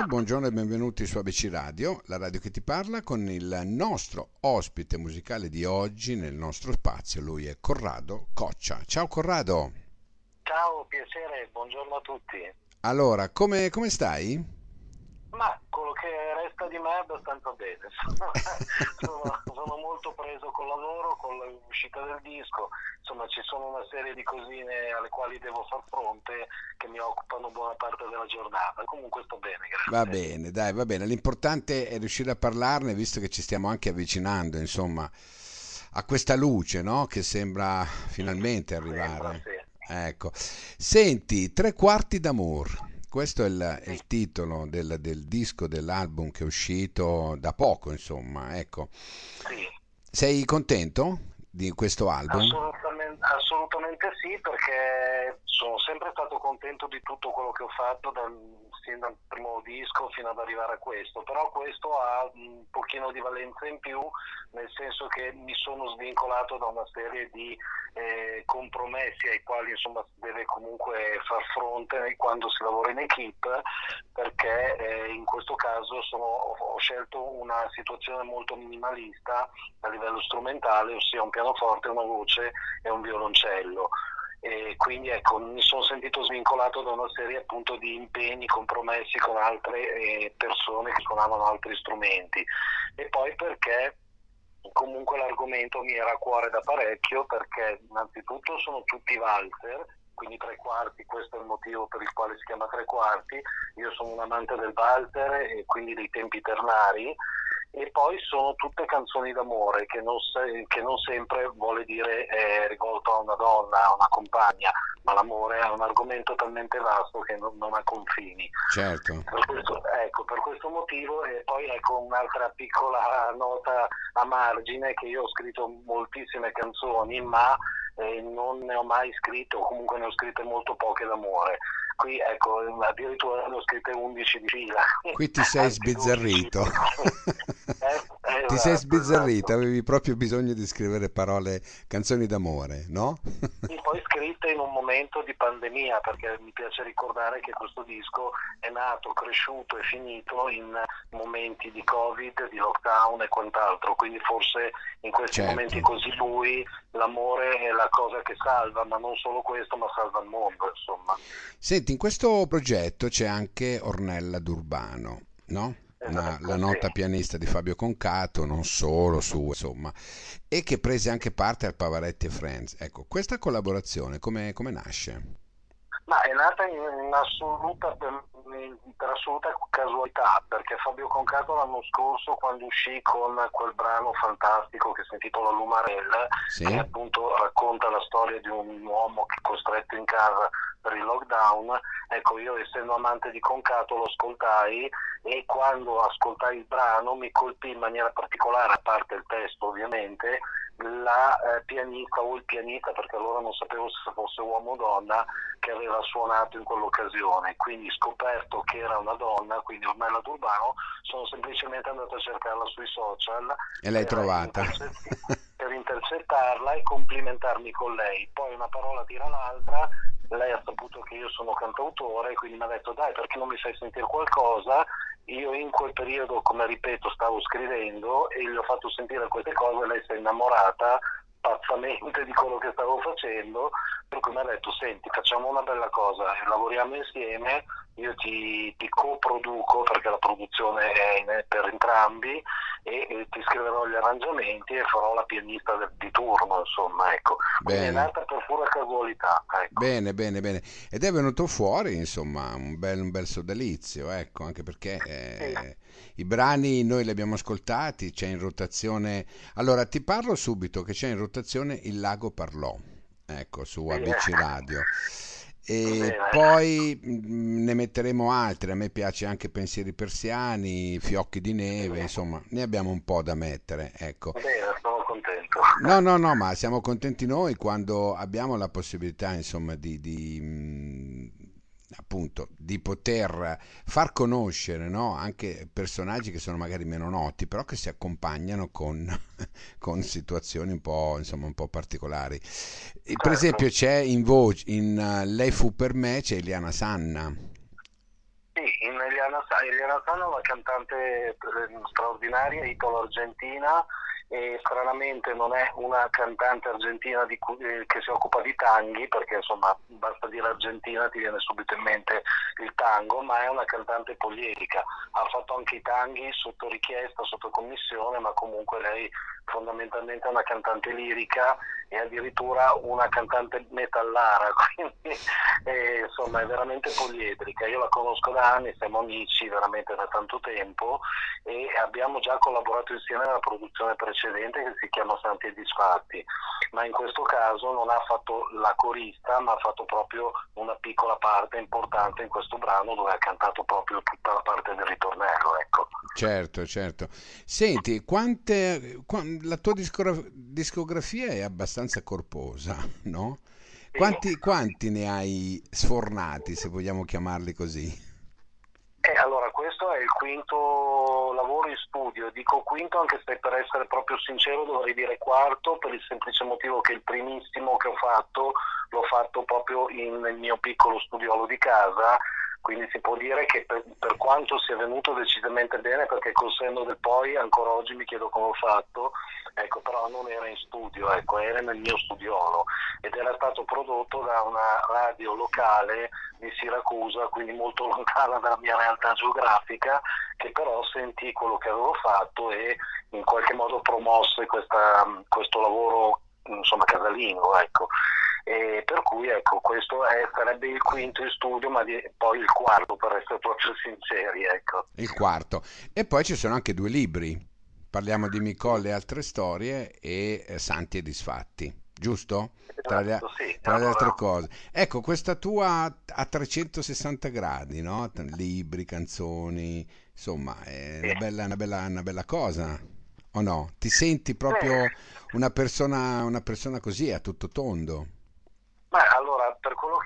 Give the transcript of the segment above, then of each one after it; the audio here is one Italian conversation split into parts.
Buongiorno, buongiorno e benvenuti su ABC Radio, la radio che ti parla, con il nostro ospite musicale di oggi nel nostro spazio. Lui è Corrado Coccia. Ciao Corrado. Ciao, piacere, buongiorno a tutti. Allora, come, come stai? Resta di me abbastanza bene. sono, sono, molto preso col lavoro, con l'uscita del disco, insomma ci sono una serie di cosine alle quali devo far fronte che mi occupano buona parte della giornata. Comunque sto bene, grazie. Va bene, dai, va bene. L'importante è riuscire a parlarne, visto che ci stiamo anche avvicinando, insomma, a questa luce, no? Che sembra finalmente arrivare. Sembra, sì. Ecco. Senti, tre quarti d'amore. Questo è il, sì. il titolo del, del, disco, dell'album che è uscito da poco, insomma. Ecco. Sì. Sei contento di questo album? Assolutamente, assolutamente sì, perché sono sempre stato contento di tutto quello che ho fatto dal, sin dal primo disco fino ad arrivare a questo, però questo ha un pochino di valenza in più, nel senso che mi sono svincolato da una serie di eh, compromessi ai quali insomma si deve comunque far fronte quando si lavora in equipe, perché eh, in questo caso sono, ho scelto una situazione molto minimalista a livello strumentale, ossia un pianoforte, una voce e un violoncello e quindi ecco, mi sono sentito svincolato da una serie appunto di impegni, compromessi con altre eh, persone che suonavano altri strumenti. E poi perché comunque l'argomento mi era a cuore da parecchio perché innanzitutto sono tutti valzer quindi tre quarti, questo è il motivo per il quale si chiama tre quarti, io sono un amante del valzer e quindi dei tempi ternari e poi sono tutte canzoni d'amore che non, se, che non sempre vuole dire eh, rivolto a una donna, a una compagna, ma l'amore è un argomento talmente vasto che non, non ha confini. Certo. Per questo, ecco, per questo motivo e poi ecco un'altra piccola nota a margine che io ho scritto moltissime canzoni ma eh, non ne ho mai scritto o comunque ne ho scritte molto poche d'amore qui ecco addirittura ne ho scritte 11 di fila qui ti sei sbizzarrito eh, ti sei sbizzarrito avevi proprio bisogno di scrivere parole canzoni d'amore no? e poi scritte in un momento di pandemia perché mi piace ricordare che questo disco è nato, cresciuto e finito in momenti di covid, di lockdown e quant'altro quindi forse in questi certo. momenti così bui l'amore è la cosa che salva ma non solo questo ma salva il mondo insomma Senti, in questo progetto c'è anche Ornella D'Urbano, no? Una, la nota pianista di Fabio Concato, non solo su, insomma, e che prese anche parte al Pavaretti e Friends. Ecco, questa collaborazione come, come nasce? Ma è nata in, assoluta per, assoluta casualità, perché Fabio Concato l'anno scorso, quando uscì con quel brano fantastico che si intitola Lumarella, sì. che appunto racconta la storia di un uomo che è costretto in casa per il lockdown, ecco io essendo amante di Concato lo ascoltai e quando ascoltai il brano mi colpì in maniera particolare, a parte il testo ovviamente, la eh, pianista o il pianista, perché allora non sapevo se fosse uomo o donna, che aveva suonato in quell'occasione. Quindi scoperto che era una donna, quindi Ornella D'Urbano, sono semplicemente andato a cercarla sui social. E l'hai trovata. per intercettarla e complimentarmi con lei. Poi una parola tira l'altra, lei ha saputo che io sono cantautore, quindi mi ha detto dai perché non mi fai sentire qualcosa? Io in quel periodo, come ripeto, stavo scrivendo e gli ho fatto sentire queste cose, lei si è innamorata pazzamente di quello che stavo facendo, per cui mi ha detto senti facciamo una bella cosa, lavoriamo insieme, io ti, ti coproduco perché la produzione è per entrambi e, e, ti scriverò gli arrangiamenti e farò la pianista del, di turno, insomma, ecco. Quindi è nata per pura casualità. Ecco. Bene, bene, bene. Ed è venuto fuori, insomma, un bel, un bel sodalizio, ecco, anche perché... Eh... Sì i brani noi li abbiamo ascoltati, c'è in rotazione. Allora ti parlo subito che c'è in rotazione Il Lago Parlò, ecco, su ABC Radio. E poi mm, ne metteremo altri, a me piace anche Pensieri Persiani, Fiocchi di Neve, insomma, ne abbiamo un po' da mettere, ecco. Bene, sono contento. No, no, no, ma siamo contenti noi quando abbiamo la possibilità, insomma, di, di, mm, appunto di poter far conoscere no? anche personaggi che sono magari meno noti, però che si accompagnano con, con situazioni un po', insomma, un po' particolari. E, per Certo. esempio c'è in voce, in uh, Lei fu per me, c'è Eliana Sanna. Sì, in Eliana, Eliana Sanna è una cantante eh, straordinaria, italo-argentina e stranamente non è una cantante argentina di eh, che si occupa di tanghi, perché insomma basta dire argentina ti viene subito in mente il tango, ma è una cantante poliedrica. Ha fatto anche i tanghi sotto richiesta, sotto commissione, ma comunque lei fondamentalmente è una cantante lirica e addirittura una cantante metallara, quindi eh, insomma è veramente poliedrica. Io la conosco da anni, siamo amici veramente da tanto tempo e abbiamo già collaborato insieme nella produzione precedente che si chiama Santi e Disfatti, ma in questo caso non ha fatto la corista, ma ha fatto proprio una piccola parte importante in questo brano dove ha cantato proprio tutta la parte del ritornello, ecco. Certo, certo. Senti, quante, qua- la tua discogra- discografia è abbastanza corposa, no? Quanti, quanti ne hai sfornati, se vogliamo chiamarli così? Eh, allora, questo è il quinto lavoro in studio. Dico quinto anche se per essere proprio sincero dovrei dire quarto per il semplice motivo che il primissimo che ho fatto l'ho fatto proprio in- nel mio piccolo studiolo di casa. Quindi si può dire che per, per quanto sia venuto decisamente bene, perché col senno del poi ancora oggi mi chiedo come ho fatto, ecco, però non era in studio, ecco, era nel mio studiolo ed era stato prodotto da una radio locale di Siracusa, quindi molto lontana dalla mia realtà geografica, che però sentì quello che avevo fatto e in qualche modo promosse questa- questo lavoro insomma casalingo, ecco. E per cui ecco, questo è- sarebbe il quinto in studio, ma di- poi il quarto per essere proprio sinceri, ecco. Il quarto. E poi ci sono anche due libri. Parliamo di Micol e altre storie e eh, Santi e disfatti, giusto? Tra le, Esatto, tra le altre cose. Ecco, questa tua a 360 gradi, no? Libri, canzoni, insomma, è una bella, una bella, una bella cosa, o no? Ti senti proprio Eh. una persona, una persona così, a tutto tondo. Beh, allora, per quello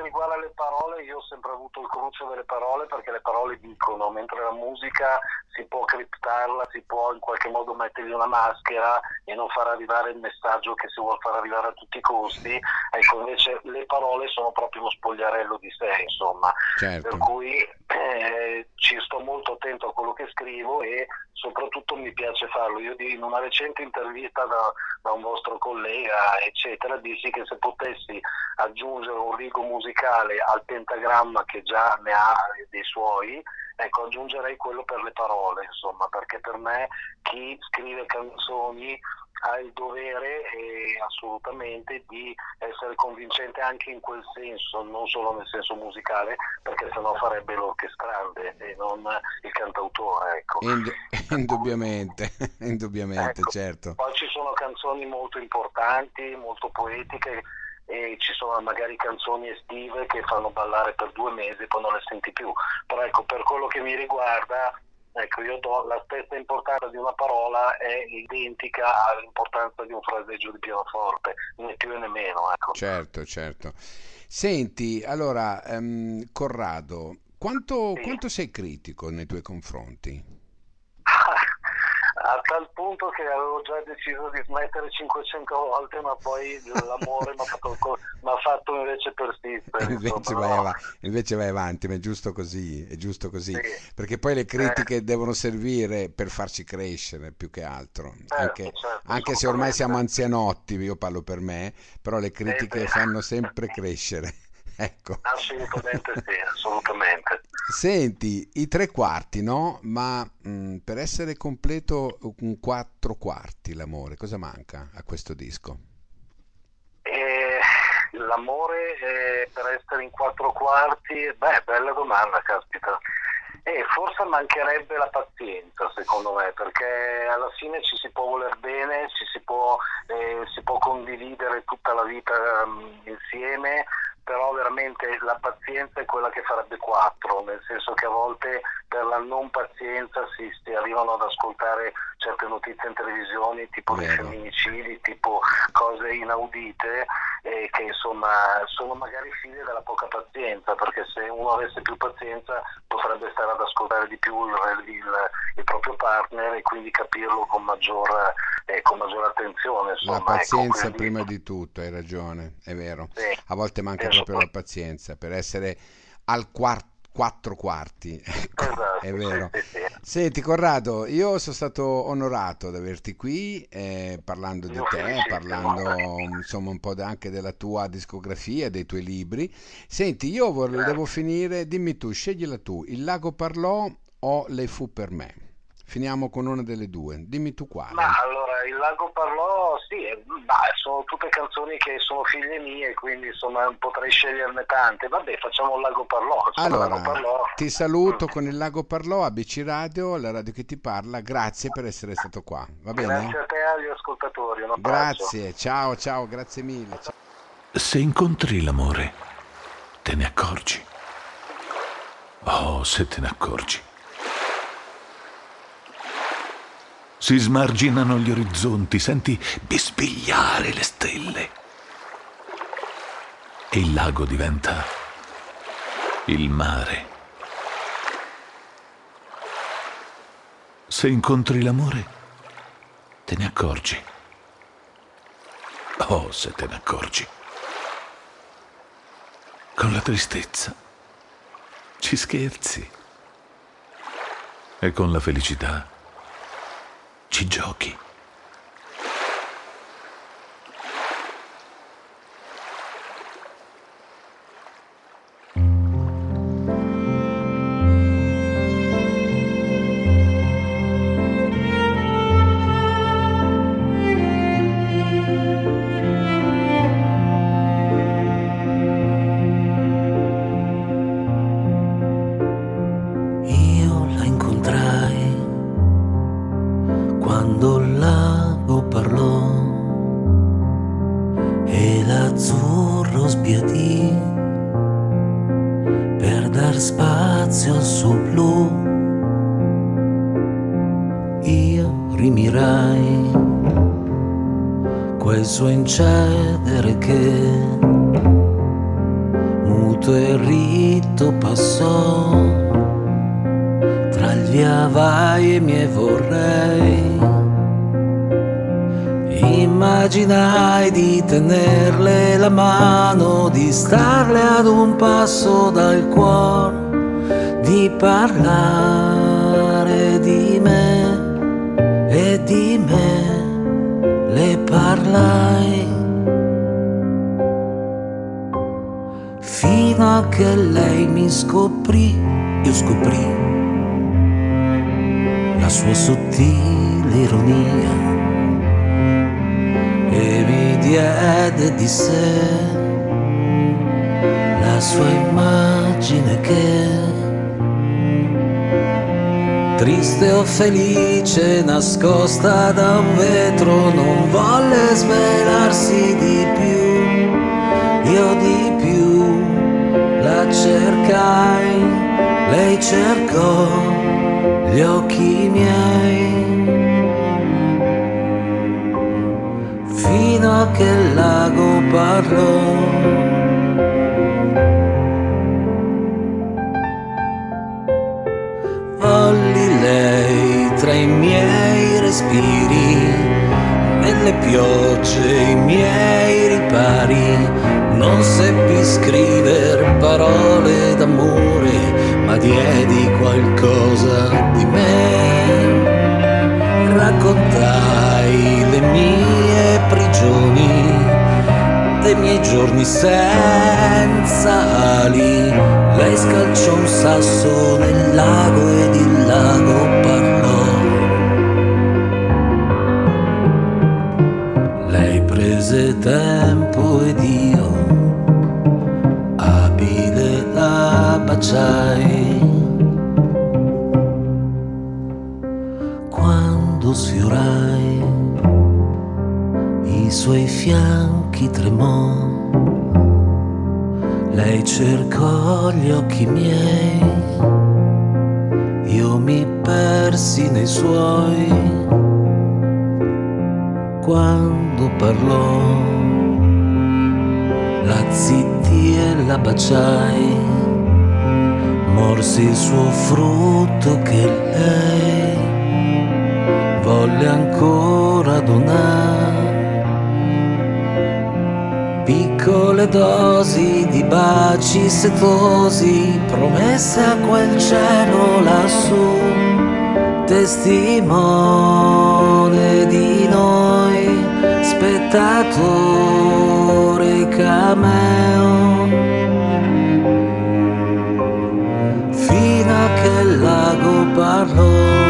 che riguarda le parole, io ho sempre avuto il cruccio delle parole perché le parole dicono, mentre la musica si può criptarla, si può in qualche modo mettergli una maschera e non far arrivare il messaggio che si vuole far arrivare a tutti i costi. Ecco, invece le parole sono proprio uno spogliarello di sé, insomma. Certo. Per cui eh, ci sto molto attento a quello che scrivo e soprattutto mi piace farlo. Io in una recente intervista da, da un vostro collega, eccetera, dissi che se potessi aggiungere un rigo musicale al pentagramma che già ne ha dei suoi, ecco, aggiungerei quello per le parole, insomma, perché per me chi scrive canzoni ha il dovere eh, assolutamente di essere convincente anche in quel senso, non solo nel senso musicale, perché sennò farebbe l'orchestrante e non il cantautore, ecco. Ind- indubbiamente, indubbiamente, Ecco. certo. Poi ci sono canzoni molto importanti, molto poetiche e ci sono magari canzoni estive che fanno ballare per due mesi e poi non le senti più. Però ecco, per quello che mi riguarda, ecco, io do la stessa importanza di una parola è identica all'importanza di un fraseggio di pianoforte, né più né meno, ecco. Certo, certo. Senti, allora, ehm, Corrado, quanto, Sì. quanto sei critico nei tuoi confronti? Tal punto che avevo già deciso di smettere 500 volte, ma poi l'amore mi ha fatto, fatto invece persistere. Invece vai, no? ava- invece vai avanti, ma è giusto così, è giusto così. Sì. Perché poi le critiche devono servire per farci crescere più che altro. Anche, certo, anche se ormai siamo anzianotti, io parlo per me, però le critiche beh. fanno sempre crescere. Ecco. Assolutamente sì, assolutamente. Senti, i tre quarti, no? Ma mh, per essere completo un quattro quarti l'amore, cosa manca a questo disco? E l'amore eh, per essere in quattro quarti, beh, bella domanda, caspita. E forse mancherebbe la pazienza, secondo me, perché alla fine ci si può voler bene, ci si può, eh, si può condividere tutta la vita mm, insieme, però veramente la pazienza è quella che farebbe quattro, nel senso che a volte per la non pazienza si, si arrivano ad ascoltare certe notizie in televisione, tipo dei femminicidi, tipo cose inaudite, e che insomma sono magari figlie della poca pazienza, perché se uno avesse più pazienza potrebbe stare ad ascoltare di più il, il, il proprio partner e quindi capirlo con maggior, eh, con maggior attenzione. Insomma, la pazienza ecco, quindi... prima di tutto, hai ragione, è vero. Sì, a volte manca proprio la pazienza per essere al quarto quattro quarti, ecco, esatto, è vero. Sì, sì, sì. Senti Corrado, io sono stato onorato ad averti qui eh, parlando di te, parlando insomma un po' anche della tua discografia, dei tuoi libri. Senti, io volevo finire, dimmi tu, sceglila tu, Il lago parlò o Lei fu per me? Finiamo con una delle due, dimmi tu quale. Ma allora, il lago parlò, sì, ma sono tutte canzoni che sono figlie mie, quindi insomma potrei sceglierne tante. Vabbè, facciamo il lago parlò. Allora, lago parlò. ti saluto mm. con il lago parlò, ABC Radio, la radio che ti parla. Grazie per essere stato qua, va bene? Grazie a te e agli ascoltatori. Grazie, ciao, ciao, grazie mille. Ciao. Se incontri l'amore, te ne accorgi. Oh, se te ne accorgi Si smarginano gli orizzonti, senti bisbigliare le stelle. E il lago diventa il mare. Se incontri l'amore, te ne accorgi. Oh, se te ne accorgi. Con la tristezza ci scherzi. E con la felicità ci giochi. quel suo incedere che muto e ritto passò tra gli avai vai e miei vorrei. Immaginai di tenerle la mano di starle ad un passo dal cuore di parlare di me e di me le parlai. Fino a che lei mi scoprì, io scoprì la sua sottile ironia e mi diede di sé la sua immagine che felice nascosta da un vetro non volle svelarsi di più, io di più la cercai, lei cercò gli occhi miei, fino a che il lago parlò. Miei respiri, nelle piogge i miei ripari, non seppi scrivere parole d'amore, ma diedi qualcosa di me. Raccontai le mie prigioni, dei miei giorni senza ali. Lei scalciò un sasso nel lago ed il lago baciai. Quando sfiorai i suoi fianchi tremò Lei cercò gli occhi miei, io mi persi nei suoi. Quando parlò, la zitti e la baciai, morsi il suo frutto che lei volle ancora donare. Piccole dosi di baci setosi promesse a quel cielo lassù, testimone di noi, spettatore cameo, lago parlò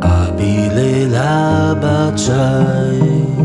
abile la baciai